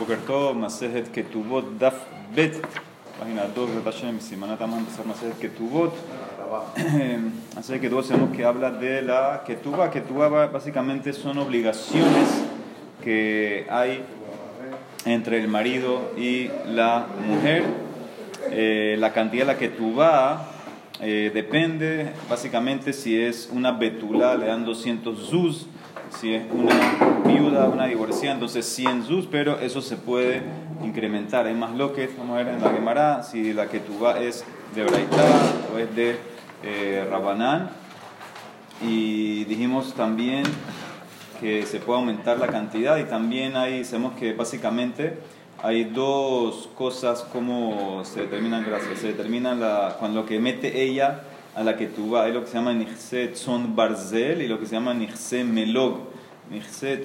Bokerto, Masejet Ketubot, Daf Bet, página 2 de Tashem, Simanat Aman, empezar Masejet Ketubot. Que todos sabemos que habla de la Ketuba. Ketuba básicamente son obligaciones que hay entre el marido y la mujer. Eh, la cantidad de la Ketuba eh, depende, básicamente, si es una betula, le dan 200 zuz si es una viuda, una divorciada, entonces 100 zuz, pero eso se puede incrementar. Hay más lo que vamos a ver en la Gemara, si la que tú es de Braitá o es de eh, Rabanán. Y dijimos también que se puede aumentar la cantidad y también ahí sabemos que básicamente hay dos cosas como se determinan, gracias, se determinan la, cuando lo que mete ella a la que tú vas. Hay lo que se llama Nixet Son Barzel y lo que se llama Nixet Melog.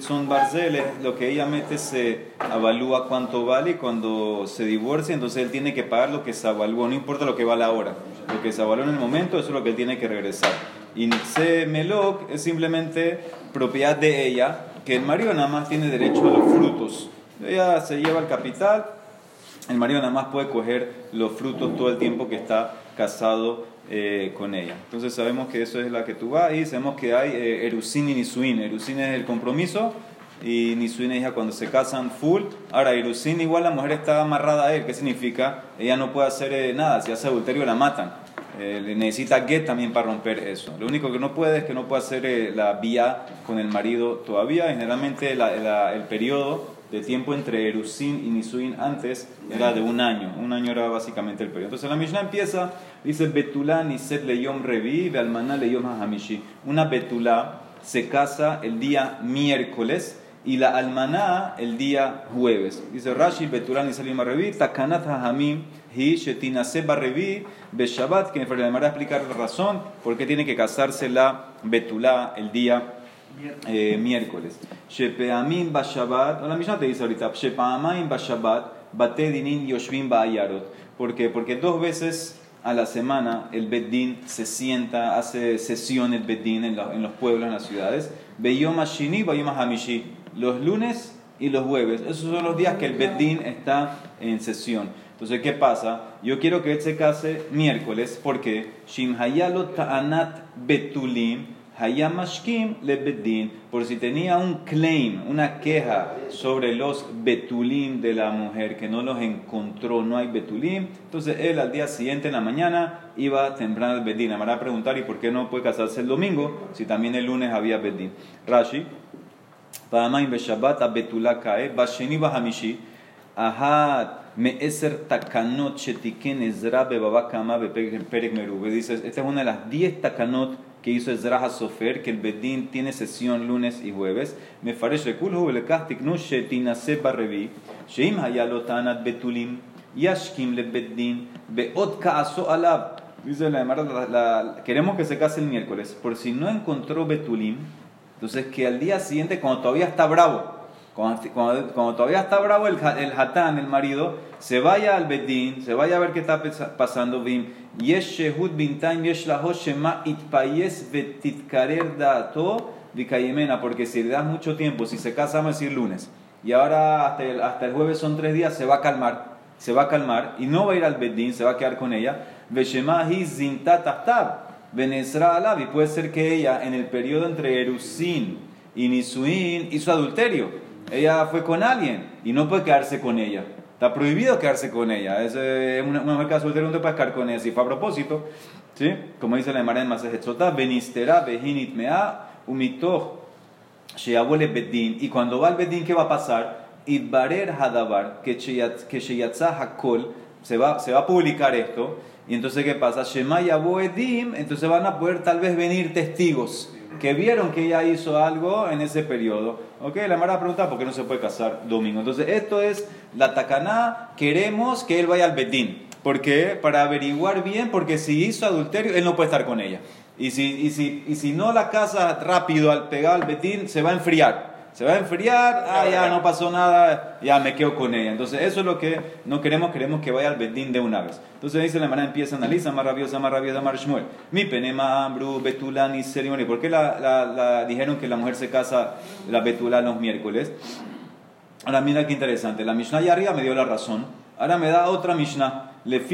Son Barzel es lo que ella mete, se avalúa cuánto vale y cuando se divorcia, entonces él tiene que pagar lo que se avalúa, no importa lo que vale ahora. Lo que se avalúa en el momento, eso es lo que él tiene que regresar. Y Nixet Melog es simplemente propiedad de ella, que el marido nada más tiene derecho a los frutos. Ella se lleva el capital, el marido nada más puede coger los frutos todo el tiempo que está casado eh, con ella. Entonces sabemos que eso es la que tú vas y sabemos que hay eh, Erusin y Nisuin. Erusin es el compromiso y Nisuin es ya cuando se casan full. Ahora, Erusin igual la mujer está amarrada a él. ¿Qué significa? Ella no puede hacer eh, nada. Si hace adulterio la matan. le necesita get también para romper eso. Lo único que no puede es que no puede hacer la vía con el marido todavía. Generalmente el periodo de tiempo entre Erusin y Nisuin antes era de un año. Un año era básicamente el periodo. Entonces la Mishnah empieza, dice Betulá Niset Leyom Revi, Almaná Leyom Hamishi. Una Betulá se casa el día miércoles y la Almaná el día jueves. Dice Rashi, Betulá Niset Leyom Revi, Takanat Hamim, Hi Shetinase Barrevi, Beshabat, que me a explicar la razón por qué tiene que casarse la Betulá el día eh, miércoles. Shepeamim Bashabat, la Mishnah te dice ahorita, Shepeamim Bashabat, Bate Dinin Yoshvim Ba'ayarot. ¿Por qué? Porque dos veces a la semana el Beddin se sienta, hace sesiones Beddin en, los pueblos, en las ciudades. Beyom Shini, Beyom Hamishi. Los lunes y los jueves. Esos son los días que el Beddin está en sesión. Entonces, ¿qué pasa? Yo quiero que él se case miércoles porque Shimhayalo Ta'anat Betulim Hayamashkim le bedin, por si tenía un claim, una queja sobre los betulim de la mujer, que no los encontró, no hay betulim, entonces él al día siguiente en la mañana iba temprano al bedín. Va a preguntar, ¿y por qué no puede casarse el domingo si también el lunes había bedín? Rashi, Pa'amaim beshabat betula kae, basheni bahamishi, ahad me'eser takanot shetiken ezra bebaba kama beperek meru. Dice, esta es una de las 10 takanot que hizo Ezra Sofer, que el Bedín tiene sesión lunes y jueves. Me faresh rekulhu velekach tiknu shetinase barrevi, sheim hayalotanat betulim, yashkim le Bedín, beot kaaso alab. Dice la, la, queremos que se case el miércoles, por si no encontró betulim, entonces que al día siguiente, cuando todavía está bravo, cuando, todavía está bravo el, el hatán, el marido, se vaya al bedín, se vaya a ver qué está pasando. Bim, yesh shehud bintaim yesh shema itpayes vetitkarer dato vikayemena, porque si le das mucho tiempo, si se casa, vamos a decir lunes, y ahora hasta el, hasta el jueves son tres días, se va a calmar, se va a calmar, y no va a ir al bedín, se va a quedar con ella. Veshema hi zintat ahtab, alab, y puede ser que ella, en el periodo entre Erusin y Nisuin, hizo adulterio ella fue con alguien y no puede quedarse con ella. Está prohibido quedarse con ella. Es una, mujer que soltera no puede quedar con ella si fue a propósito. ¿sí? Como dice la Emara en Masejetzotá, benistera behinit mea sheabole bedin. Y cuando va al bedin, ¿qué va a pasar? Idbarer hadabar, que sheyatza hakol, se va, se va a publicar esto. Y entonces, ¿qué pasa? Shema edim, entonces van a poder tal vez venir testigos que vieron que ella hizo algo en ese periodo. ¿Ok? La Mara pregunta por qué no se puede casar domingo. Entonces, esto es la tacaná. Queremos que él vaya al Betín. ¿Por qué? Para averiguar bien, porque si hizo adulterio, él no puede estar con ella. Y si, y si, y si no la casa rápido al pegar al Betín, se va a enfriar se va a enfriar, ah, ya no pasó nada, ya me quedo con ella. Entonces, eso es lo que no queremos, queremos que vaya al bedín de una vez. Entonces, dice la manera, empieza a analizar, más rabiosa, más rabiosa, más shmuel. Mi penema, ambru, betulani, ceremonia. ¿Por qué la, la, dijeron que la mujer se casa, la betula, los miércoles? Ahora mira qué interesante. La Mishnah allá arriba me dio la razón. Ahora me da otra Mishnah. Le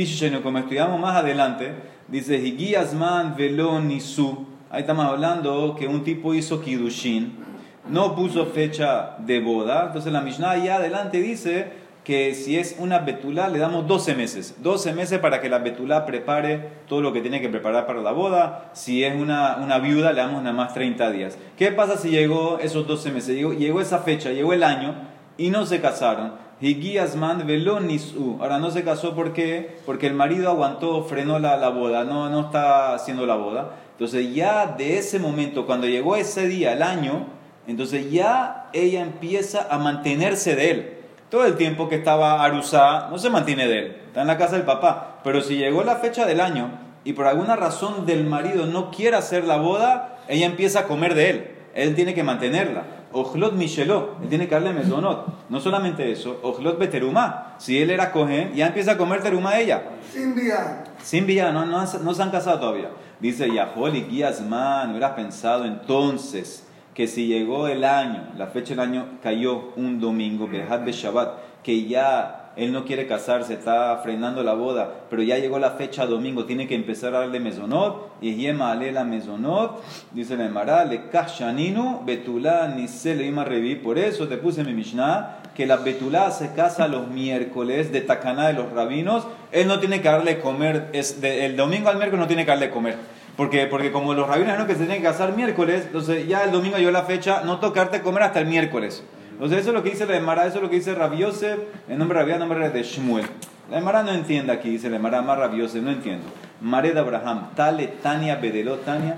como estudiamos más adelante, dice Higiasman velo nisu. Ahí estamos hablando que un tipo hizo Kidushin, no puso fecha de boda. Entonces la Mishnah allá adelante dice que si es una betulá le damos 12 meses. 12 meses para que la betulá prepare todo lo que tiene que preparar para la boda. Si es una, una viuda le damos nada más 30 días. ¿Qué pasa si llegó esos 12 meses? Llegó, llegó esa fecha, llegó el año y no se casaron. Higiasman velonisu. Ahora no se casó porque porque el marido aguantó, frenó la, la, boda, no, no está haciendo la boda. Entonces ya de ese momento, cuando llegó ese día, el año, entonces ya ella empieza a mantenerse de él. Todo el tiempo que estaba Arusá no se mantiene de él, está en la casa del papá. Pero si llegó la fecha del año y por alguna razón del marido no quiere hacer la boda, ella empieza a comer de él. Él tiene que mantenerla. Ojlot Michelot, él tiene que darle mesonot. No solamente eso, Ojlot Beterumá. Si él era cogen, ya empieza a comer terumá ella. Sin vía. Sin vía, no, no, se han casado todavía. Dice Yahol y Guiasman, hubieras pensado entonces que si llegó el año, la fecha del año cayó un domingo, de Shabbat, que ya él no quiere casarse, está frenando la boda, pero ya llegó la fecha domingo, tiene que empezar a darle mesonot, y yema ale la mesonot, dice la Emara, le kashaninu, betulá, ni se le reví, por eso te puse mi Mishnah, que la betulá se casa los miércoles de Takaná de los rabinos, él no tiene que darle comer, es el domingo al miércoles no tiene que darle comer. Porque, porque como los rabinos no que se tienen que casar miércoles, entonces ya el domingo llegó la fecha, no tocarte comer hasta el miércoles. Entonces eso es lo que dice la Emara, eso es lo que dice Rabbi Yosef, el nombre de Rabbi, el nombre de Shmuel. La Emara no entiende aquí, dice la Emara más Rabbi Yosef, no entiendo. Mare de Abraham, Tale Tania Bedelot Tania,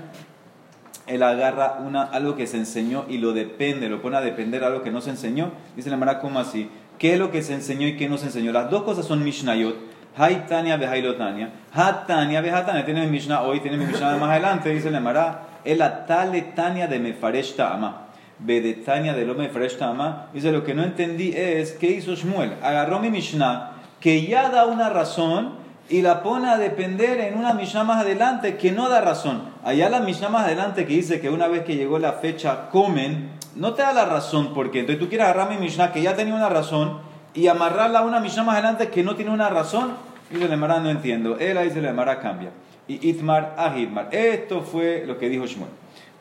él agarra una, algo que se enseñó y lo depende, lo pone a depender algo que no se enseñó. Dice la Emara, ¿cómo así? ¿Qué es lo que se enseñó y qué no se enseñó? Las dos cosas son Mishnayot. Hay Tania Behailotania. Hatania Behatania. Tiene mi Mishnah hoy, tiene mi Mishnah más adelante. Dice la Emara, el Tale Tania de Mefaresh Ta'ama. Bedetania del hombre Ama, dice lo que no entendí es qué hizo Shmuel. Agarró mi Mishnah, que ya da una razón, y la pone a depender en una Mishnah más adelante que no da razón. Allá la Mishnah más adelante que dice que una vez que llegó la fecha comen, no te da la razón porque entonces tú quieres agarrar mi Mishnah que ya tenía una razón y amarrarla a una Mishnah más adelante que no tiene una razón. Dice le Mara, no entiendo. Él ahí se le Mara cambia. Y Itmar a Hitmar. Esto fue lo que dijo Shmuel.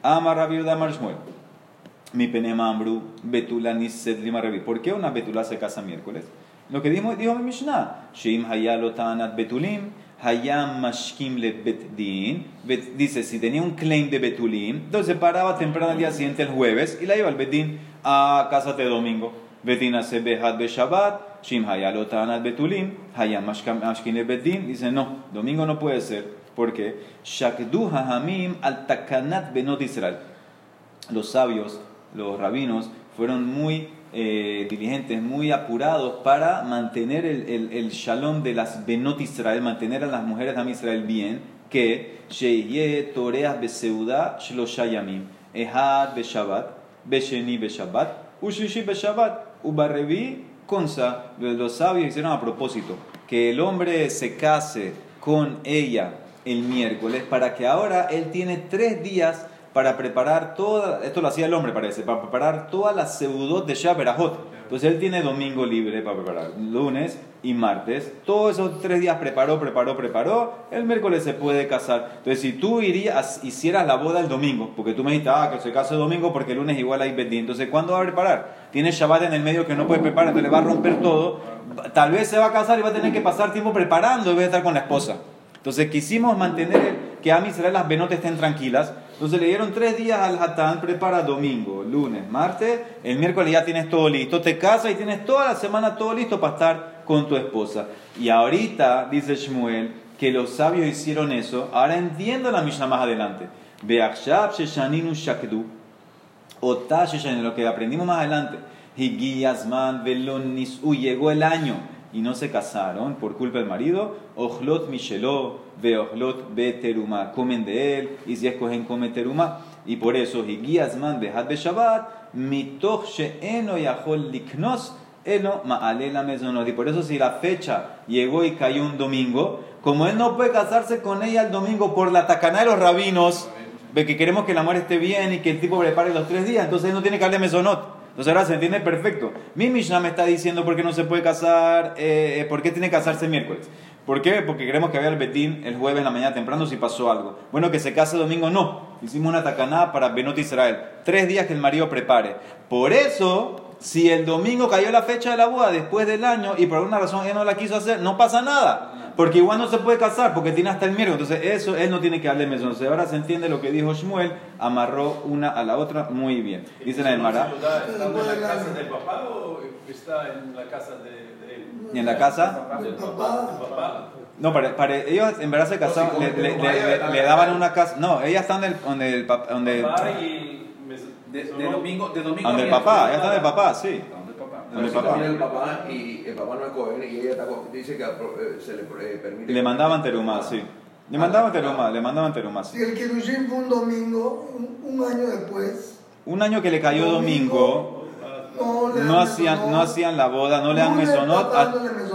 Amar Rabbi Amar Shmuel mi penemambru, betula niset revi. ¿Por qué una betula se casa miércoles? Lo que dijo, dijo mi Mishnah, Sheim hayalotanat betulim, hayam mashkim le betdin. Dice, si tenía un claim de betulim, entonces paraba temprano al día siguiente, el jueves, y la iba al betin a de domingo. Betin hace behat be Shabbat, Shim hayalotanat betulim, hayam mashkim le betdin. Dice, no, domingo no puede ser. ¿Por qué? Shakdu hamim al takanat benot Israel. Los sabios los rabinos fueron muy eh, diligentes, muy apurados para mantener el, el, el, shalom de las Benot Israel, mantener a las mujeres de Israel bien, que Sheye Toreas Beseuda Shloshayamim, Ehad Beshabat, Besheni Beshabat, Ushishi Beshabat, Ubarevi Konsa. Los sabios hicieron a propósito que el hombre se case con ella el miércoles para que ahora él tiene tres días para preparar toda, esto lo hacía el hombre parece, para preparar todas las seudot de Shaberahot. Entonces él tiene domingo libre para preparar, lunes y martes. Todos esos tres días preparó, preparó, preparó. El miércoles se puede casar. Entonces si tú irías, hicieras la boda el domingo, porque tú me dijiste, ah, que se case el domingo porque el lunes igual hay Bedín. Entonces ¿cuándo va a preparar? Tiene Shabbat en el medio que no puede preparar, entonces le va a romper todo. Tal vez se va a casar y va a tener que pasar tiempo preparando y va a estar con la esposa. Entonces quisimos mantener que a Israel las venotes estén tranquilas. Entonces le dieron tres días al Hatán, prepara domingo, lunes, martes, el miércoles ya tienes todo listo, te casas y tienes toda la semana todo listo para estar con tu esposa. Y ahorita, dice Shmuel, que los sabios hicieron eso, ahora entiendo la Mishnah más adelante. Lo que aprendimos más adelante. Llegó el año y no se casaron por culpa del marido, Ojlot Micheló, Beojlot Beteruma, comen de él, y si escogen come teruma, y por eso, Higiasman Behad Beshabat, Mitoch Sheeno Yahol Liknos, Eno Maalela Mesonot. Y por eso, si la fecha llegó y cayó un domingo, como él no puede casarse con ella el domingo por la tacana de los rabinos, ve que queremos que la mujer esté bien y que el tipo prepare los tres días, entonces él no tiene que darle mesonot. Entonces ahora se entiende perfecto. Mi Mishnah me está diciendo por qué no se puede casar, eh, eh, por qué tiene que casarse miércoles. ¿Por qué? Porque queremos que vaya el Betín el jueves en la mañana temprano si pasó algo. Bueno, que se case domingo, no. Hicimos una tacaná para Benot Israel. Tres días que el marido prepare. Por eso, si el domingo cayó la fecha de la boda después del año y por alguna razón él no la quiso hacer, no pasa nada. Porque igual no se puede casar porque tiene hasta el miércoles. Entonces, eso él no tiene que darle mesón. Entonces, ahora se entiende lo que dijo Shmuel, amarró una a la otra muy bien. Dice la Emara. ¿Está en la casa del papá o está en la casa de, de él? ¿Y en la casa? Del papá. Del papá. No, para, para- ellos en verdad se casaban, le, le- le- le daban una casa. No, ellas están donde el, donde el, donde, me- De, de domingo, de domingo donde el papá, ellas están del papá, sí. Donde el papá. Donde el papá. viene el papá y el papá no es cohen y ella está dice que eh, se le eh, permite. Le mandaban terumá, sí. Le mandaban terumá, le mandaban terumá, sí. Si el Kirushin fue un domingo, un, un año después, Un año que le cayó domingo, no le no hacían, no hacían la boda, no le dan No le mesonot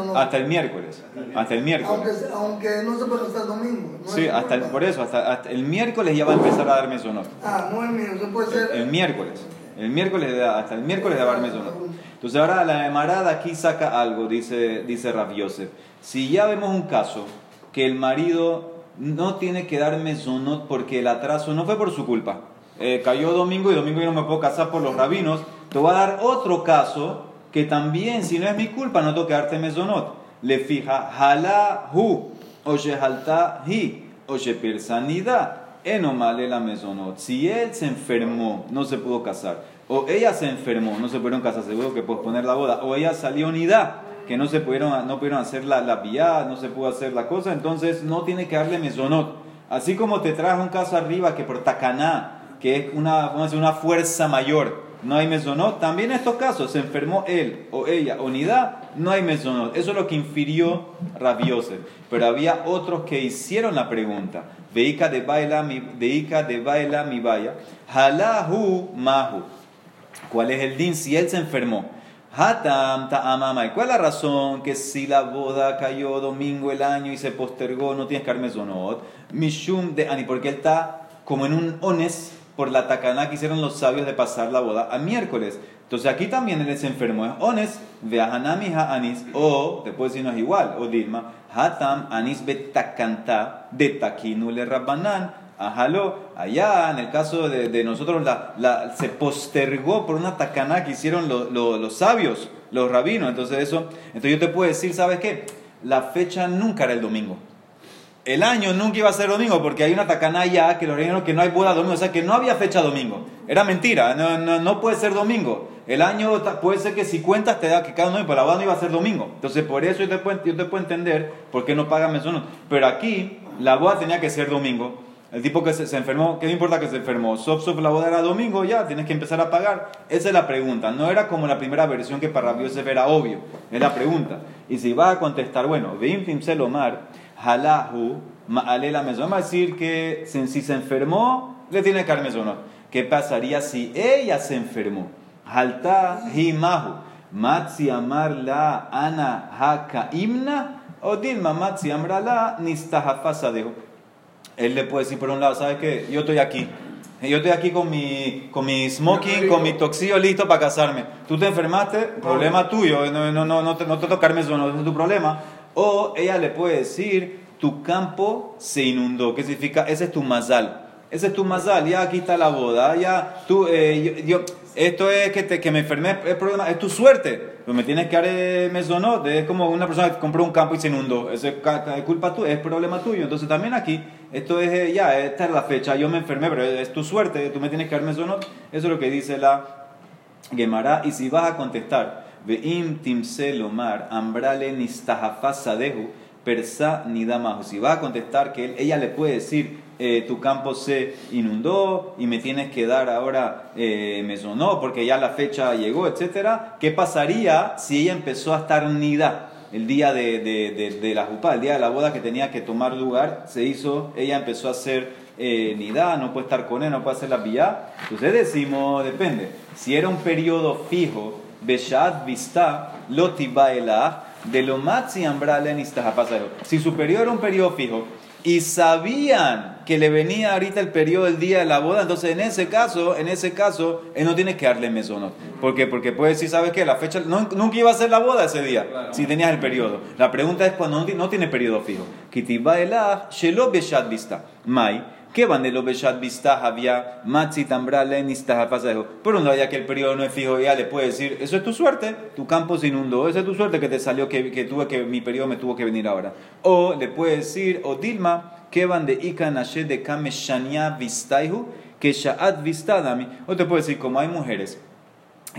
mesonot. hasta el miércoles. Hasta el miércoles. aunque, aunque no se puede hasta el domingo. no Sí, hasta el- por eso, hasta, hasta el miércoles ya va a empezar a dar mesonot. Ah, no es mío, eso puede ser. El, el miércoles. El miércoles, de- hasta el miércoles de dar mesonot. Entonces ahora la emarada aquí saca algo, dice, dice Rav Yosef. Si ya vemos un caso que el marido no tiene que dar mesonot porque el atraso no fue por su culpa. Eh, cayó domingo y domingo yo no me puedo casar por los rabinos. Te voy a dar otro caso que también, si no es mi culpa, no tengo que darte mesonot. Le fija, hala hu, o halta hi, o persanida, enomale la mesonot. Si él se enfermó, no se pudo casar, o ella se enfermó, no se pudieron casar, seguro que posponer la boda, o ella salió unidad, que no se pudieron, no pudieron hacer la, la vía, no se pudo hacer la cosa, entonces no tiene que darle mesonot. Así como te traje un caso arriba que por tacaná, que es una, una fuerza mayor, no hay mesonot, también en estos casos se enfermó él o ella, o unidad, no hay mesonot. Eso es lo que infirió Rabiose. Pero había otros que hicieron la pregunta. Veika de baila mi, deika de baila mi vaya. Halahu mahu. ¿Cuál es el din si él se enfermó? Hatam ta'amama. ¿Cuál es la razón que si la boda cayó domingo el año y se postergó, no tienes que dar mesonot? Mishum de ani, porque él está como en un ones por la tacaná que hicieron los sabios de pasar la boda a miércoles. Entonces aquí también él se enfermó. Es ones, veahanami anis o, si no es igual, o dilma, hatam anis betakanta de taquinu le rabbanan. Ajalo, allá en el caso de, de nosotros la, la- se postergó por una tacaná que hicieron lo- lo- los sabios, los rabinos. Entonces eso, entonces yo te puedo decir, ¿sabes qué? La fecha nunca era el domingo. El año nunca iba a ser domingo porque hay una tacaná ya que los dijeron que no hay boda domingo, o sea que no había fecha domingo. Era mentira, no, no, no puede ser domingo. El año puede ser que si cuentas te da que cada domingo, pero la boda no iba a ser domingo. Entonces por eso yo te puedo, yo te puedo entender por qué no pagan mesonot. Pero aquí la boda tenía que ser domingo. El tipo que se, se enfermó, ¿qué me importa que se enfermó? Sop, sop, la boda era domingo, ya, tienes que empezar a pagar. Esa es la pregunta. No era como la primera versión que para Rabbi Yosef era obvio. Es la pregunta. Y si vas a contestar, bueno, Veim Tim Selomar, Halahu, Ma'ale la mesonot. Vamos a decir que si, se enfermó, le tiene que dar mesonot. ¿Qué pasaría si ella se enfermó? Halta himahu. Matzi amar la ana haka imna. O dilma matzi amra la nistahafasadejo. Él le puede decir por un lado, ¿sabes qué? Yo estoy aquí. Yo estoy aquí con mi, con mi smoking, con mi toxillo listo para casarme. Tú te enfermaste, problema tuyo, no, no, no, no te, no te tocarme eso, no es tu problema. O ella le puede decir, tu campo se inundó. ¿Qué significa? Ese es tu mazal. Ese es tu mazal, ya aquí está la boda, ya tú, eh, yo, esto es que, te, que me enfermé, es problema, es tu suerte. Pero me tienes que dar eh, mesonot, es como una persona que compró un campo y se inundó. Es culpa tuya, es problema tuyo. Entonces también aquí, esto es, eh, ya, esta es la fecha, yo me enfermé, pero es tu suerte, tú me tienes que dar mesonot. Eso es lo que dice la Gemara. Y si vas a contestar, Ve'im timse lomar, ambrale nistahafasadehu, persa nidamahu. Si vas a contestar que él- ella le puede decir, eh, tu campo se inundó y me tienes que dar ahora eh, mesonó porque ya la fecha llegó, etcétera. ¿Qué pasaría si ella empezó a estar nida? El día de, de, de- de la jupá, el día de la boda que tenía que tomar lugar, se hizo, ella empezó a hacer eh, nidá, no puede estar con él, no puede hacer la vía. Entonces decimos, depende. Si era un periodo fijo, Beshat vista, lotibaela, de lo Si su periodo era un periodo fijo, y sabían que le venía ahorita el periodo del día de la boda, entonces en ese caso, en ese caso, él no tiene que darle mesonot. ¿Por qué? Porque puede decir, ¿sabes qué? La fecha, no- nunca iba a ser la boda ese día, Claro. si tenías el periodo. La pregunta es cuando no, ti- no tiene periodo fijo. Kitiba elah, shelo beshat vista. Mai, ¿qué van de lo beshat vista? Había matzi tambra lenista hafasajo. Por un lado, ya que el periodo no es fijo, ya le puede decir, eso es tu suerte, tu campo se inundó, esa es tu suerte que te salió, que, que tuve que, mi periodo me tuvo que venir ahora. O le puede decir, o Dilma, ¿qué van de Ika Nashe de Kame Shania Vistaihu? Que Sha'at Vistadami. O te puede decir, como hay mujeres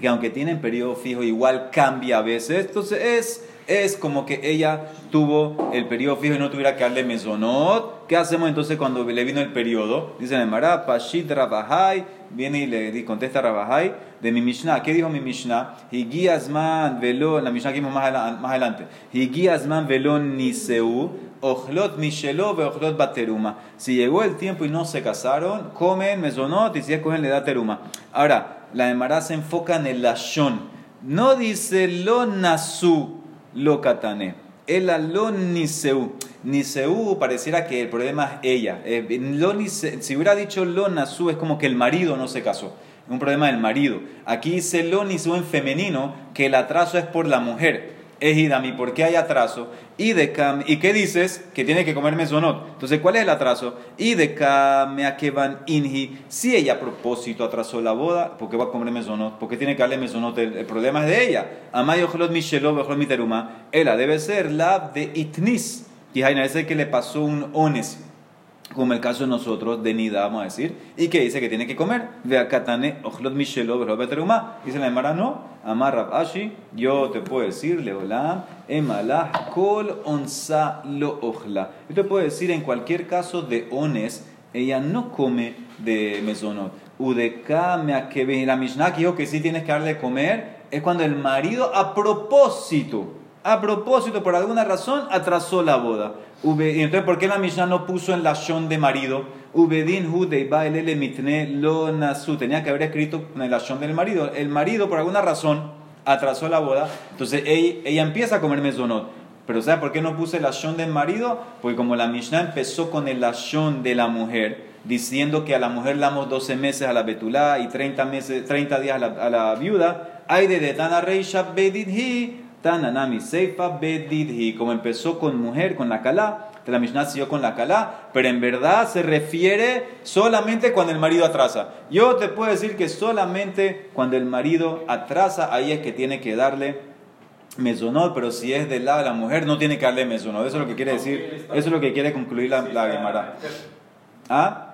que aunque tienen periodo fijo, igual cambia a veces. Entonces es, es como que ella tuvo el periodo fijo y no tuviera que darle mesonot. ¿Qué hacemos entonces cuando le vino el periodo? Dice en Mará, Pashit Rabahai, viene y le contesta Rabahai de mi Mishnah. ¿Qué dijo mi Mishnah? Higiasman velo, la Mishnah que vimos más, adela- más adelante. Higiasman velo niseu, ochlot mishelo ve ochlot bateruma. Si llegó el tiempo y no se casaron, comen mesonot y si es cogen le da teruma. Ahora, la Emara se enfoca en el lashon. No dice lo nasu lo katane. El lo niseu. Niseu pareciera que el problema es ella. Eh, lo si hubiera dicho lo nasu es como que el marido no se casó. Un problema del marido. Aquí dice lo niseu en femenino que el atraso es por la mujer. Ejidami, ¿por qué hay atraso? Y de cam, ¿y qué dices? Que tiene que comer mesonot. Entonces, ¿cuál es el atraso? Y de van inhi. Si ella a propósito atrasó la boda, ¿por qué va a comer mesonot? ¿Por qué tiene que darle mesonot? El, el problema es de ella. Amay ojlot mishelo ojlot miteruma. Ella debe ser la de itnis. Y Jaina, ese que le pasó un ones como el caso de nosotros, de Nida, vamos a decir, y que dice que tiene que comer. Ve a Katane, Ochlot Mishelo. Dice la Emara, no, Amar Rab Ashi, yo te puedo decir, Leolam, Emalah, Kol Onsa Lo Ochla. Yo te puedo decir, en cualquier caso de Ones, ella no come de mesonot. Udeka me La Mishnah que dijo que sí tienes que darle de comer, es cuando el marido a propósito a propósito, por alguna razón, atrasó la boda. Y entonces, ¿por qué la Mishnah no puso en la de marido? Ubedin hu de bailele mitne lo nasu. Tenía que haber escrito en el shon del marido. El marido, por alguna razón, atrasó la boda. Entonces, ella, empieza a comer mesonot. Pero ¿sabe por qué no puse la shon del marido? Porque como la Mishnah empezó con el shon de la mujer, diciendo que a la mujer damos 12 meses a la betulá y 30, meses, 30 días a la, a la viuda, hay de Detana Reisha Bedidhi, Tananami Seifa Bedidhi. Como empezó con mujer, con la calá, la Mishnah siguió con la calá, pero en verdad se refiere solamente cuando el marido atrasa. Yo te puedo decir que solamente cuando el marido atrasa, ahí es que tiene que darle mesonot, pero si es del lado de la mujer, no tiene que darle mesonot. Eso es lo que quiere decir, eso es lo que quiere concluir la, la Gemara. ¿Ah?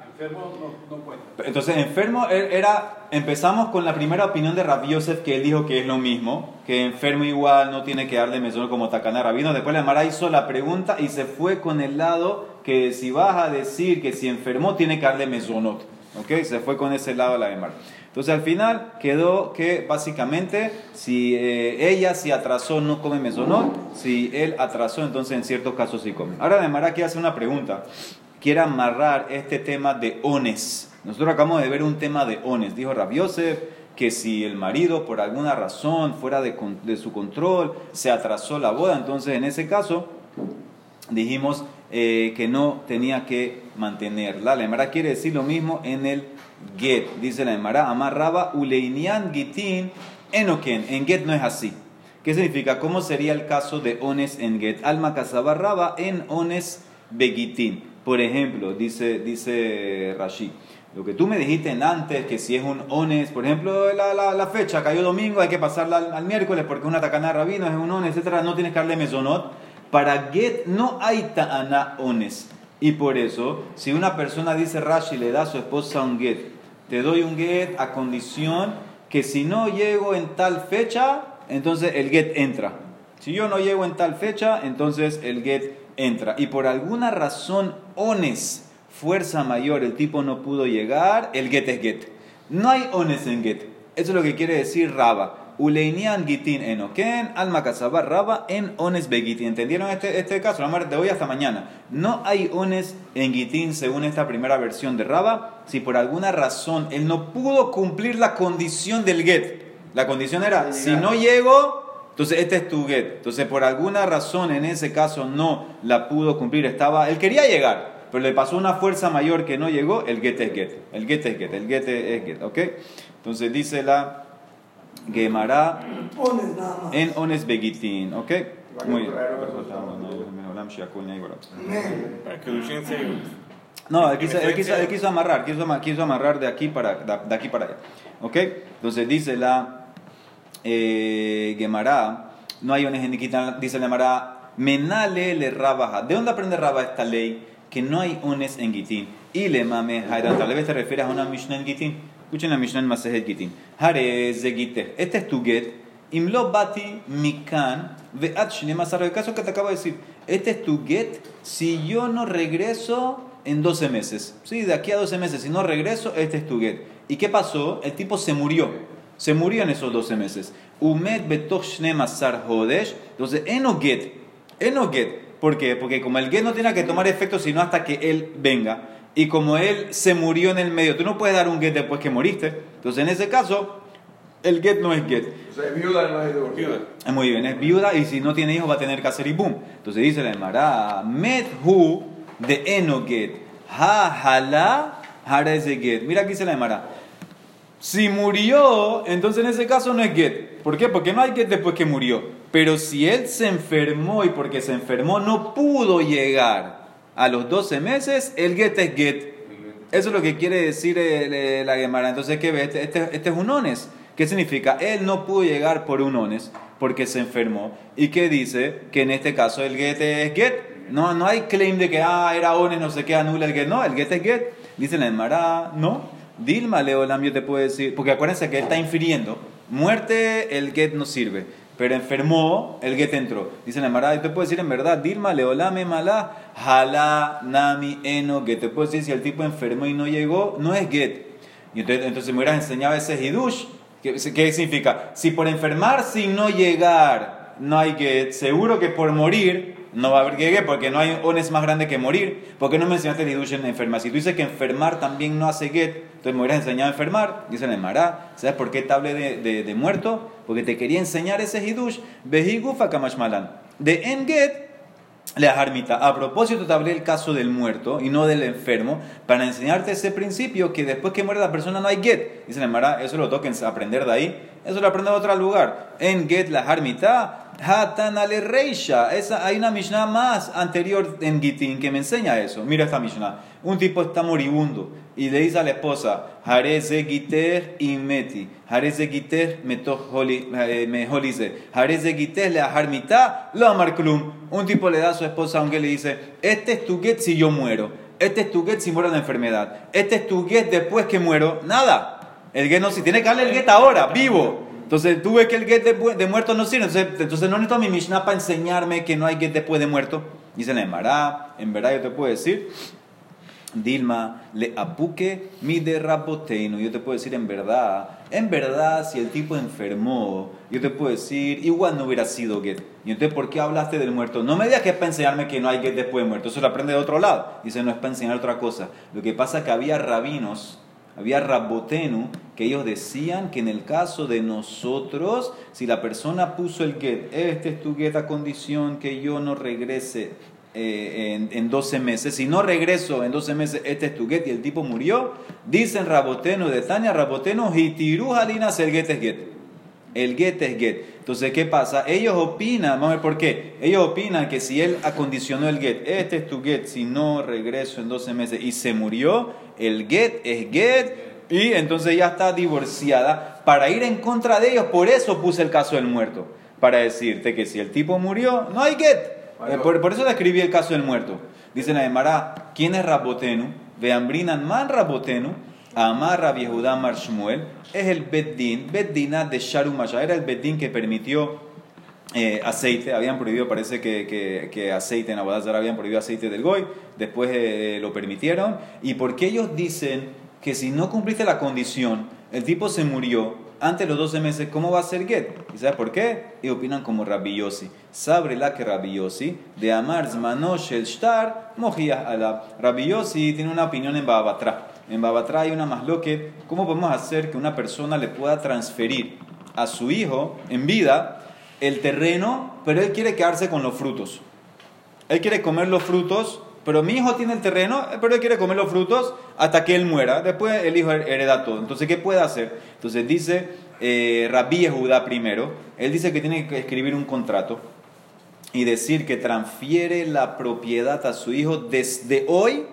Entonces, enfermo er- era, empezamos con la primera opinión de Rabbi Yosef, que él dijo que es lo mismo, que enfermo igual no tiene que darle mesón como Takana Rabino. Después la Mara hizo la pregunta y se fue con el lado que si vas a decir que si enfermó tiene que darle mesonot. ¿Ok? Se fue con ese lado la Gemara. Entonces al final quedó que básicamente si eh, ella si atrasó no come mesonot, si él atrasó entonces en ciertos casos sí come. Ahora la Gemara quiere hacer una pregunta quiere amarrar este tema de ones. Nosotros acabamos de ver un tema de ones. Dijo Rabbi Yosef que si el marido por alguna razón fuera de su control se atrasó la boda, entonces en ese caso dijimos eh, que no tenía que mantenerla. La Emara quiere decir lo mismo en el get. Dice la Emara, amarraba uleinian gitin enoken. En get no es así. ¿Qué significa? ¿Cómo sería el caso de ones en get? Alma casabarraba en ones begitin. Por ejemplo, dice, dice Rashi, lo que tú me dijiste en antes, que si es un ones, por ejemplo, la, la, la fecha cayó domingo, hay que pasarla al, al miércoles porque una tacana rabino, es un ones, etcétera, no tienes que darle mesonot. Para get no hay ta'ana ones. Y por eso, si una persona dice Rashi le da a su esposa un get, te doy un get a condición que si no llego en tal fecha, entonces el get entra. Si yo no llego en tal fecha, entonces el get entra. Y por alguna razón, ones, fuerza mayor, el tipo no pudo llegar, el get es get. No hay ones en get. Eso es lo que quiere decir Raba. Uleinian gitin enoken, alma kasaba raba en ones begitin. ¿Entendieron este, este caso? Vamos a ver de hoy hasta mañana. No hay ones en gitin según esta primera versión de Raba. Si por alguna razón él no pudo cumplir la condición del get. La condición era, si no llego, entonces este es tu get. Entonces por alguna razón en ese caso no la pudo cumplir. Estaba, él quería llegar, pero le pasó una fuerza mayor que no llegó, el get es get. El get es get, el get es get, ¿ok? Entonces dice la Gemara en Ones Begitin, ¿ok? Muy bien. No, él quiso, él quiso- él quiso amarrar, quiso, quiso amarrar de aquí para, de aquí para allá. ¿Ok? Entonces dice la eh, Gemara, no hay ones en Niquitán, dice la Gemara, menale le rabaja. ¿De dónde aprende Rabba esta ley? Que no hay ones en Gitín. Y le mame Haidan, tal vez te refieres a una Mishnah en Gitín. Escuchen la Mishnah en Masejet Gitín. Hare ze gite. Este es tu get. Imlo bati mikan ve'at shnemasar. El caso que te acabo de decir. Este es tu get si yo no regreso en 12 meses. Sí, de aquí a 12 meses. Si no regreso, este es tu get. ¿Y qué pasó? El tipo se murió. Se murió en esos 12 meses. Umed hodesh. Entonces, eno get. Eno get. ¿Por qué? Porque como el get no tiene que tomar efecto sino hasta que él venga. Y como él se murió en el medio, tú no puedes dar un get después que moriste. Entonces, en ese caso, el get no es get. O sea, viuda no es divorciada. Es muy bien, es viuda y si no tiene hijos va a tener que hacer y boom. Entonces dice la Emara, Medhu de Enoget, Ha hala hareze get. Mira aquí dice la Emara. Si murió, entonces en ese caso no es get. ¿Por qué? Porque no hay get después que murió. Pero si él se enfermó y porque se enfermó no pudo llegar a los 12 meses, el get es get. Eso es lo que quiere decir eh, la Gemara. Entonces, ¿qué ves? Este, este- este es un ones. ¿Qué significa? Él no pudo llegar por un ones porque se enfermó. ¿Y qué dice? Que en este caso el get es get. No, no hay claim de que ah, era ones, no sé qué, anula el get. No, el get es get. Dice la Gemara, no. Dilma Leolam, yo te puedo decir. Porque acuérdense que él está infiriendo. Muerte, el get no sirve. Pero enfermó, el get entró. Dice la Gemara, yo te puedo decir en verdad, Dilma Leolame Malá, Jalá, Nami, Eno, get. Te puedo decir si el tipo enfermó y no llegó, no es get. Y entonces, entonces me hubieras enseñado ese hidush. ¿Qué, qué significa? Si por enfermar sin no llegar no hay get, seguro que por morir no va a haber get porque no hay ones más grande que morir. ¿Por qué no me enseñaste el hidush en enfermar? Si tú dices que enfermar también no hace get, entonces me hubieras enseñado a enfermar. Dice el Mará, ¿sabes por qué te de, de- muerto? Porque te quería enseñar ese hidush. Behigufa kamashmalan. De en get la harmita. A propósito, te hablé el caso del muerto y no del enfermo, para enseñarte ese principio que después que muere la persona no hay get. Dice la Mara, eso lo toquen aprender de ahí, eso lo aprende de otro lugar. En get la harmita, hatan ale reisha. Esa, hay una Mishnah más anterior en Gitin que me enseña eso. Mira esta Mishnah. Un tipo está moribundo y le dice a la esposa, Hareze giter y meti. Hareze giter eh, me holize. Hareze giter le harmita lo amar klum. Un tipo le da a su esposa aunque le dice, este es tu get si yo muero. Este es tu get si muero de enfermedad. Este es tu get después que muero. Nada. El get no si tiene que darle el get ahora, vivo. Entonces tú ves que el get de, de muerto no sirve. Entonces, entonces no necesito mi Mishnah para enseñarme que no hay get después de muerto. Dice la en verdad yo te puedo decir Dilma, le apuque mi de. Yo te puedo decir en verdad, en verdad, si el tipo enfermó, yo te puedo decir, igual no hubiera sido get. Y entonces, ¿por qué hablaste del muerto? No me digas que es para enseñarme que no hay get después de muerto. Eso lo aprende de otro lado. Dice, no es para enseñar otra cosa. Lo que pasa es que había rabinos, había rabotenu, que ellos decían que en el caso de nosotros, si la persona puso el get, este es tu get a condición que yo no regrese eh, en, en 12 meses. Si no regreso en 12 meses, este es tu get y el tipo murió. Dicen Raboteno de Tania, Raboteno, Hitiru Halinas, el get es get. El get es get. Entonces, ¿qué pasa? Ellos opinan, vamos a ver por qué. Ellos opinan que si él acondicionó el get, este es tu get, si no regreso en 12 meses y se murió, el get es get y entonces ya está divorciada. Para ir en contra de ellos, por eso puse el caso del muerto. Para decirte que si el tipo murió, no hay get. Eh, por, por eso describí el caso del muerto. Dice la ¿quién es Rabotenu? Veambrinan man Rabotenu, Amar Rabbi Judá Mar Shmuel, es el Beddin, Beddinat de Sharumaya, era el Beddin que permitió eh, aceite, habían prohibido, parece que, que, que aceite en Abodazar, habían prohibido aceite del Goy, después eh, lo permitieron, y porque ellos dicen que si no cumpliste la condición, el tipo se murió, antes los 12 meses, ¿cómo va a ser get? ¿Y sabes por qué? Y opinan como Rabbi Yossi. Sabre la que Rabbi Yossi, de Amar Zmanosh el Shtar, Mojía. Rabbi Yossi tiene una opinión en Babatra. En Babatra hay una más loque. ¿Cómo podemos hacer que una persona le pueda transferir a su hijo en vida el terreno, pero él quiere quedarse con los frutos? Él quiere comer los frutos pero mi hijo tiene el terreno, pero él quiere comer los frutos hasta que él muera. Después el hijo hereda todo. Entonces, ¿qué puede hacer? Entonces dice eh, Rabí Judá primero, él dice que tiene que escribir un contrato y decir que transfiere la propiedad a su hijo desde hoy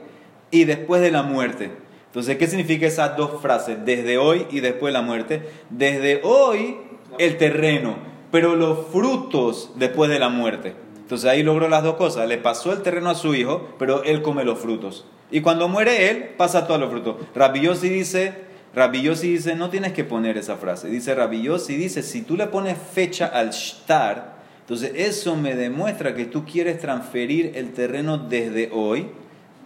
y después de la muerte. Entonces, ¿qué significa esas dos frases? Desde hoy y después de la muerte. Desde hoy el terreno, pero los frutos después de la muerte. Entonces ahí logró las dos cosas. Le pasó el terreno a su hijo, pero él come los frutos. Y cuando muere él, pasa todos los frutos. Rabillosi dice, Rabillosi dice, no tienes que poner esa frase. Dice Rabillosi dice, si tú le pones fecha al shtar, entonces eso me demuestra que tú quieres transferir el terreno desde hoy.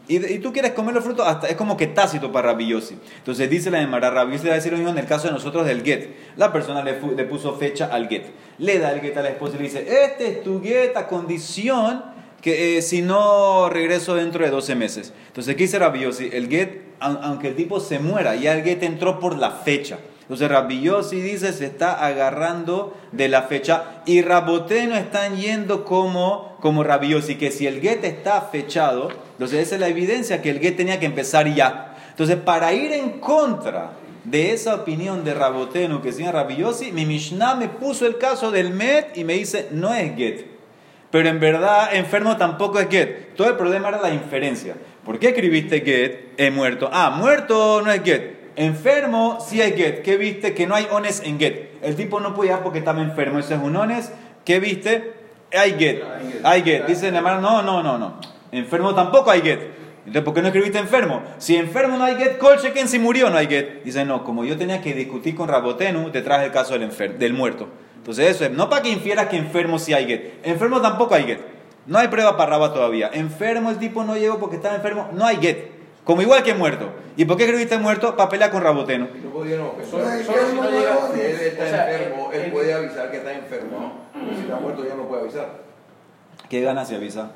Y, y tú quieres comer los frutos, hasta, es como que tácito para Rabillosi. Entonces dice la Emara, Rabillosi va a decir lo mismo en el caso de nosotros del get. La persona le, le puso fecha al get. Le da el get a la esposa y le dice, este es tu get a condición que eh, si no regreso dentro de 12 meses. Entonces, ¿qué dice Rabillosi? El get, au- aunque el tipo se muera, ya el get entró por la fecha. Entonces Rabillosi dice se está agarrando de la fecha y Raboteno están yendo como, como Rabillosi, que si el get está fechado, entonces esa es la evidencia que el get tenía que empezar ya. Entonces para ir en contra de esa opinión de Raboteno que decía Rabillosi, mi Mishnah me puso el caso del Met y me dice no es get. Pero en verdad, enfermo tampoco es get. Todo el problema era la inferencia. ¿Por qué escribiste get? He muerto. Ah, muerto no es get. Enfermo sí es get. ¿Qué viste? Que no hay ones en get. El tipo no podía porque estaba enfermo. Eso es un ones. ¿Qué viste? Hay get. Hay get. Dice el hermano, no, no, no, no. Enfermo tampoco hay get. Entonces, ¿por qué no escribiste enfermo? Si enfermo no hay get, col chequen si murió no hay get. Dice, no, como yo tenía que discutir con Rabotenu, te traje el caso del, enfer del muerto. Entonces eso es, no para que infieras que enfermo sí hay get. Enfermo tampoco hay get. No hay prueba para Rabba todavía. Enfermo el tipo no llegó porque estaba enfermo, no hay get. Como igual que muerto. ¿Y por qué escribiste muerto? Para pelear con Rabotenu. No podía, no. Solo, No, solo si no llega. Si él está o sea, enfermo, él puede avisar que está enfermo. Pero si está muerto, ya no puede avisar. ¿Qué gana si avisa?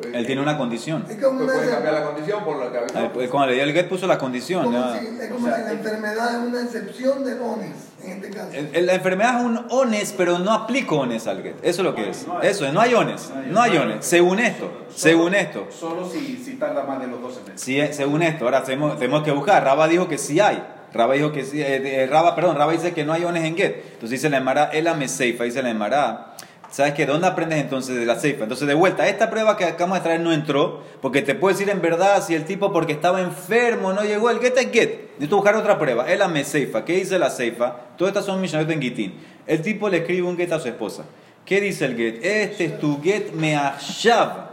Pues, Él tiene una condición. Es como Pues una puede cambiar la condición por la que. Eh, pues, Cuando le dio el get puso la condición. como ya. si, es como O sea, si la enfermedad es una excepción del ONES, en este caso. El- el- La enfermedad es un ones, pero no aplico ones al get. Eso es lo que es. Eso es, no hay ones. No hay ones. Según esto. Según esto. Solo si, si tarda más de los 12 meses. Sí, eh, según esto, ahora tenemos, tenemos que buscar. Raba dijo que sí hay. Raba dijo que sí. eh, eh, Raba, perdón, Raba dice que no hay ones en get. Entonces dice la Emara, el ameseifa, dice la Emara. ¿Sabes qué? ¿Dónde aprendes entonces de la ceifa? Entonces, de vuelta, esta prueba que acabamos de traer no entró, porque te puedo decir en verdad si el tipo porque estaba enfermo no llegó, el get es get. Necesito buscar otra prueba. El ameseifa. ¿Qué dice la ceifa? Todas estas son mishnayot en Gitín. El tipo le escribe un get a su esposa. ¿Qué dice el get? Este es tu get me'achshav.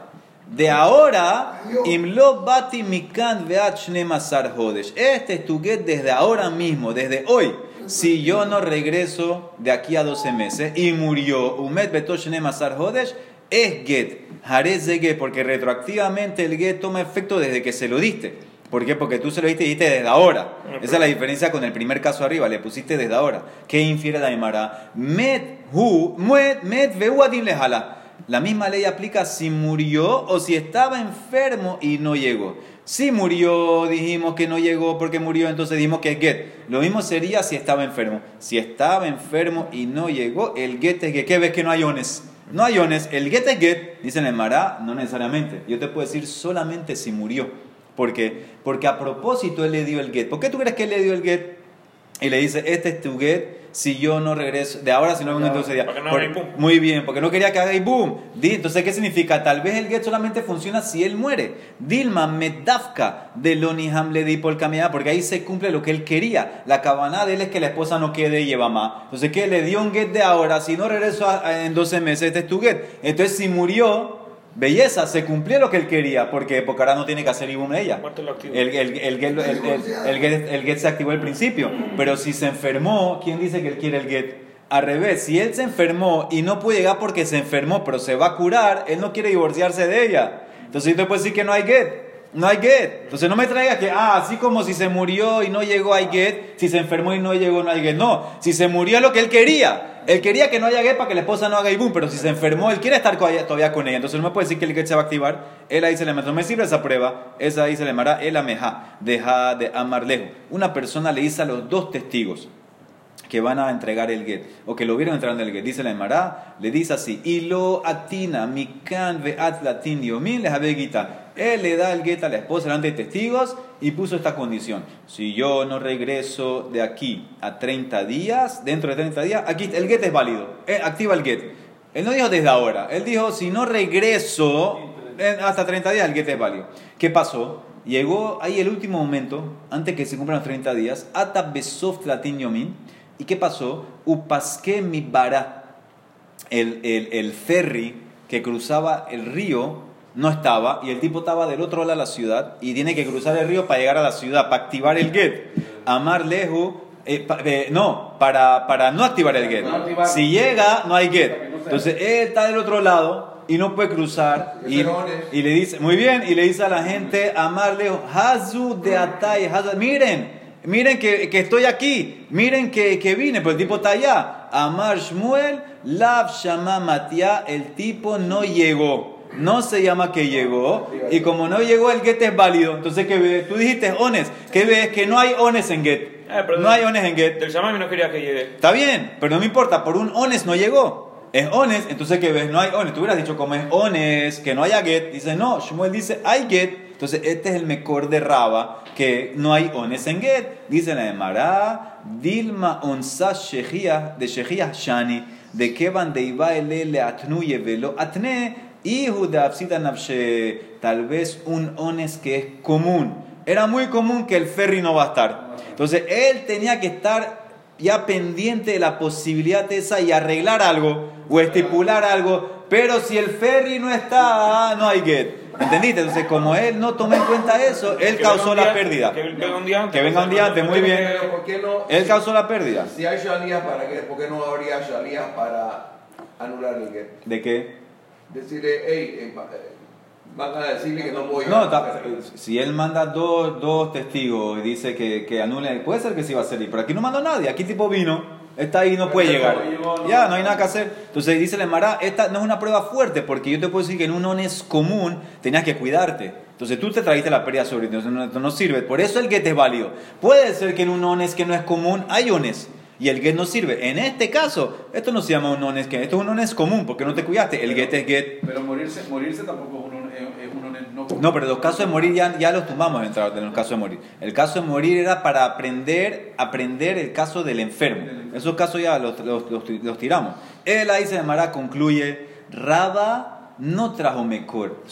De ahora, imlo bati mikan veat hodesh. Este es tu get desde ahora mismo, desde hoy. Si yo no regreso de aquí a 12 meses y murió umet beto shnemasar hodesh, es get. Jarez de get, porque retroactivamente el get toma efecto desde que se lo diste. ¿Por qué? Porque tú se lo diste y dijiste desde ahora. Esa es la diferencia con el primer caso arriba, le pusiste desde ahora. ¿Qué infiere la Aymara? Met hu, met, met veu adin lejala. La misma ley aplica si murió o si estaba enfermo y no llegó. Si murió, dijimos que no llegó porque murió, entonces dijimos que es get. Lo mismo sería si estaba enfermo. Si estaba enfermo y no llegó, el get es get. ¿Qué ves que no hay ones? No hay ones. El get es get. Dicen el Mará, no necesariamente. Yo te puedo decir solamente si murió. ¿Por qué? Porque a propósito él le dio el get. ¿Por qué tú crees que él le dio el get? Y le dice, este es tu get si yo no regreso, de ahora si no vengo en 12 días. no Por- muy bien, porque no quería que haga y boom. Di, entonces, ¿qué significa? Tal vez el get solamente funciona si él muere. Dilma medafka de Loni Hamle di por porque ahí se cumple lo que él quería. La cabana de él es que la esposa no quede y lleva más. Entonces, ¿qué? Le dio un get de ahora, si no regreso a- a- en 12 meses, este es tu get. Entonces, si murió, belleza, se cumplió lo que él quería, porque ahora no tiene que hacer boom ella. El, el, el, get- el, el- el get, el get se activó al principio, pero si se enfermó, ¿quién dice que él quiere el get? Al revés, si él se enfermó y no puede llegar porque se enfermó, pero se va a curar, él no quiere divorciarse de ella. Entonces yo te puedo decir que no hay get. No hay get. Entonces no me traigas que, ah, así como si se murió y no llegó hay get, si se enfermó y no llegó no hay get. No, si se murió es lo que él quería. Él quería que no haya get para que la esposa no haga boom, pero si se enfermó, él quiere estar todavía con ella. Entonces no me puede decir que el get se va a activar. Él ahí se le mata. No me sirve esa prueba. Esa ahí se le mará el ameja, deja de amarlejo. Una persona le dice a los dos testigos que van a entregar el get o que lo vieron entrando el get. Dice la Emara, le dice así: Y lo atina, mikan veat latin yomin les guita. Él le da el get a la esposa delante de testigos y puso esta condición. Si yo no regreso de aquí a 30 días, dentro de 30 días, aquí el get es válido. Activa el get. Él no dijo desde ahora. Él dijo, si no regreso hasta 30 días, el get es válido. ¿Qué pasó? Llegó ahí el último momento, antes que se cumplan los 30 días, Ata Besof Latin Yomin. ¿Y qué pasó? Upasque mi bara. El, el, el ferry que cruzaba el río no estaba y el tipo estaba del otro lado de la ciudad y tiene que cruzar el río para llegar a la ciudad, para activar el get. Amar leju, eh, pa- eh, no, para, para no activar el get. Si llega, no hay get. Entonces él está del otro lado y no puede cruzar y, y le dice, muy bien, y le dice a la gente, Amar leju, Hazu de Atay, miren. Miren que, que estoy aquí, miren que, que vine, pero el tipo está allá. Amar Shmuel, Lav Shama Matia, el tipo no llegó. No se llama que llegó. Y como no llegó, el get es válido. Entonces, ¿qué ves? Tú dijiste ones. ¿Qué ves? Que no hay ones en get. Eh, pero No hay ones en get. Del Shamami no quería que llegue. Está bien, pero no me importa. Por un ones no llegó. Es ones, entonces ¿qué ves? No hay ones. Tú hubieras dicho como es ones, que no haya get. Dice, no, Shmuel dice, hay get. Entonces, este es el mejor de Raba, que no hay ones en get. Dice la de Mará, Dilma onsa shejía, de shejía shani, de que van de iba ele le atnuye velo atne, hijo de absida nafshe. Tal vez un ones que es común. Era muy común que el ferry no va a estar. Entonces, él tenía que estar ya pendiente de la posibilidad de esa y arreglar algo o estipular algo, pero si el ferry no está, no hay get. ¿Entendiste? Entonces, como él no tomó en cuenta eso, él Que causó la día- pérdida. Que venga un día antes. Que venga un día antes, muy bien. Pero ¿por qué no? Él causó la pérdida. Si hay shalías, ¿para qué? ¿Por qué no habría shalías para anular el get? ¿De qué? Decirle, hey, eh, eh, van a decirle que no voy No, ta- si él manda dos, dos testigos y dice que, que anule, puede ser que sí va a salir, pero aquí no mandó nadie, aquí tipo vino, está ahí no puede llegar. no. Ya, no hay nada que hacer. Entonces dice la Mara, esta no es una prueba fuerte, porque yo te puedo decir que en un ones común tenías que cuidarte. Entonces tú te trajiste la pérdida sobre ti, entonces no, no sirve. Por eso el get es válido. Puede ser que en un ones que no es común hay ones. Y el get no sirve. En este caso, esto no se llama un ones que esto es un ones común porque no te cuidaste. El get es get. Pero morirse, morirse tampoco es un, es, es un no No, pero los casos de morir ya, ya los tumbamos en los casos de morir. El caso de morir era para aprender, aprender el caso del enfermo. Esos casos ya los, los, los- los tiramos. Él ahí se llamará, concluye, Raba no trajo mejor.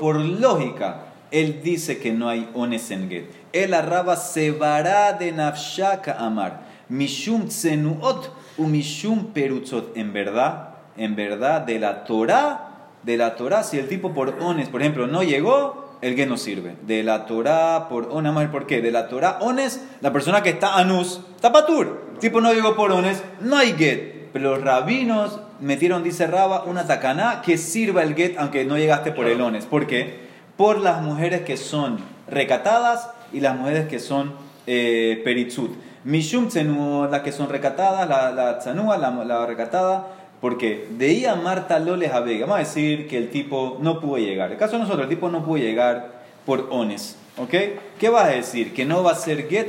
Por lógica, él dice que no hay ones en get. Él a Raba se vará de nafshaka amar. Mishum tsenuot u mishum perutzot. En verdad, en verdad, de la Torah de la Torah, si el tipo por ones, por ejemplo, no llegó, el que no sirve. De la Torah por ones, ver por qué. De la Torah, ones, la persona que está anus, está patur. El tipo no llegó por ones, no hay get. Pero los rabinos metieron, dice Raba, una tacaná que sirva el get aunque no llegaste por el ones. ¿Por qué? Por las mujeres que son recatadas y las mujeres que son eh, peritzut. Mishum tsenu, las que son recatadas, la, la la, la recatada, porque de ahí a Marta Loles a Vega, vamos a decir que el tipo no pudo llegar. El caso de nosotros, el tipo no pudo llegar por ones. ¿Ok? ¿Qué vas a decir? ¿Que no va a ser get?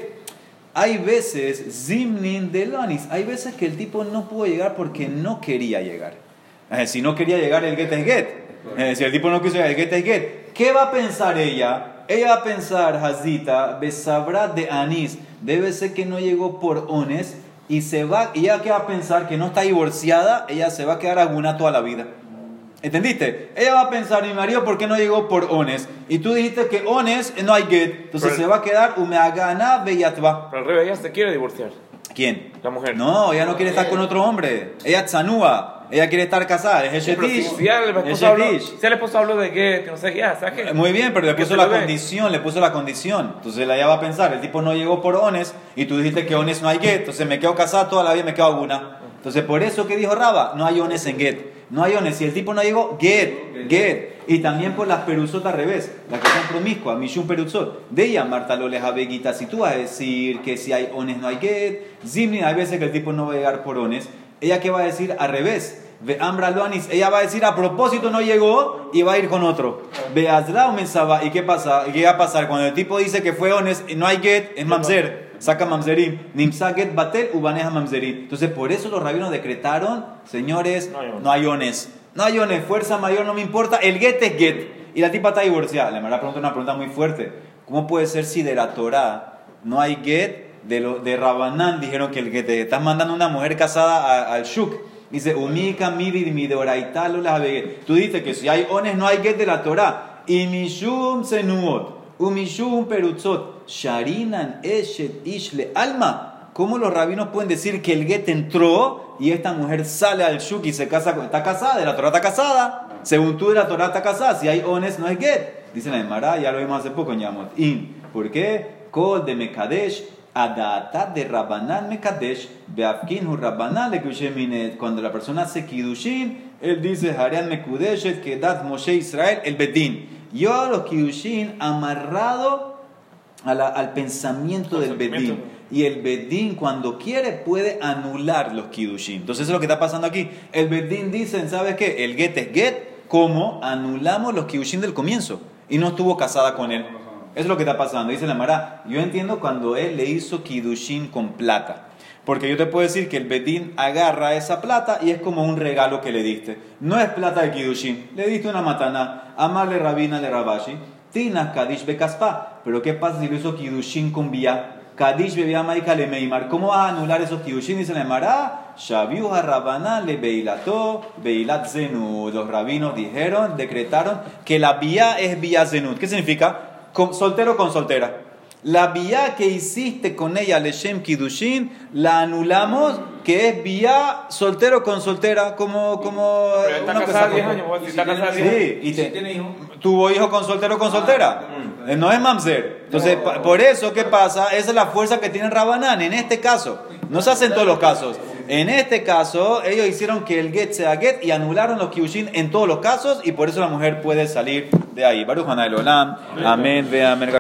Hay veces, zimnin de lonis, hay veces que el tipo no pudo llegar porque no quería llegar. Eh, si no quería llegar, el get es get. Eh, si el tipo no quiso llegar, el get es get. ¿Qué va a pensar ella? Ella va a pensar, Hazita, Besabra de Anís, debe ser que no llegó por ones y se va, ella que va a pensar que no está divorciada, ella se va a quedar aguna toda la vida. ¿Entendiste? Ella va a pensar, mi marido, ¿por qué no llegó por ones? Y tú dijiste que ones no hay get. Entonces Pero- se va a quedar umeagana beyatva. Pero al revés, ella se quiere divorciar. ¿Quién? La mujer. No, ella no quiere estar con otro hombre. Ella tzanúa. Ella quiere estar casada. Es Sí, si, Eshetish. si ya el Es esposo habló, si el esposo habló de que, que no sé qué, ya, ¿sabes qué? Muy bien, pero le puso la condición, le puso la condición. Entonces ella va a pensar, el tipo no llegó por ones y tú dijiste que ones no hay get, entonces me quedo casada toda la vida, me quedo alguna. Entonces por eso que dijo Raba, no hay ones en get. No hay ones, si el tipo no llegó, get, get. Y también por las peruzot al revés, las que son promiscuas, mishum peruzot. De ella, Marta Loles Abeguita, si tú vas a decir que si hay ones no hay get, zimni, hay veces que el tipo no va a llegar por ones, ella qué va a decir al revés. Ve Loanis, ella va a decir a propósito no llegó y va a ir con otro. Ve Mensaba, ¿y qué pasa? ¿Y qué va a pasar? Cuando el tipo dice que fue ones y no hay get, es mamzer, saca mamzerim. Nimsa get batel ubaneja mamzerim. Entonces por eso los rabinos decretaron, señores, No hay ones. no hay ones. Fuerza mayor no me importa, el get es get. Y la tipa está divorciada. Le manda pregunta una pregunta muy fuerte. ¿Cómo puede ser si de la Torah no hay get? De, lo, de Rabanán dijeron que el get te estás mandando una mujer casada al shuk. Dice, umika get. Tú dices que si hay ones no hay get de la Torah. Y mishum senuot, umishum perutzot, sharinan eshet ishle alma. ¿Cómo los rabinos pueden decir que el get entró y esta mujer sale al shuk y se casa con... Está casada, de la Torah está casada. Según tú de la Torah está casada. Si hay ones no hay get. Dice la Emara, ya lo vimos hace poco en Yamot. In. ¿Por qué? Kol de Mekadesh, de Rabbanan Mekadesh, Beafkinhu Rabbanan le Minet. Cuando la persona hace Kidushin, él dice, Harian Mekudeshet, Kedat Moshe Israel, el Bedín. Yo a los Kidushin amarrado a la- al pensamiento del. Bedín. Y el Bedín, cuando quiere, puede anular los Kidushin. Entonces, eso es lo que está pasando aquí. El Bedín dice, ¿sabes qué? El get es get, como anulamos los Kidushin del comienzo. Y no estuvo casada con él. Es lo que está pasando. Dice la Mara, yo entiendo cuando él le hizo Kidushin con plata. Porque yo te puedo decir que el Bedín agarra esa plata y es como un regalo que le diste. No es plata de Kidushin. Le diste una matana, amarle rabina le rabashi, tinas kadish bekaspa. Pero ¿qué pasa si lo hizo Kidushin con vía? Kadish bebía maika le meimar. ¿Cómo va a anular esos Kidushin? Dice la Mara, Shaviu rabana le beilato, beilat zenu. Los rabinos dijeron, decretaron que la vía es vía zenut. ¿Qué significa? Con- soltero con soltera. La vía que hiciste con ella, Leshem Kidushin, la anulamos, que es vía soltero con soltera, como... como Pero está casada cosa 10 como- años, vos, si Y está si casada tiene- 10 Sí, años. y ¿Y te- si tiene hijo? tuvo hijo con soltero con soltera. Eh, No es mamzer. Entonces, No, pa- no. por eso, ¿qué pasa? Esa es la fuerza que tiene Rabanán en este caso. No se hace en todos los casos. En este caso, ellos hicieron que el get sea get y anularon los kiushin en todos los casos y por eso la mujer puede salir de ahí. Baruch Olam. Amén. Ve amén.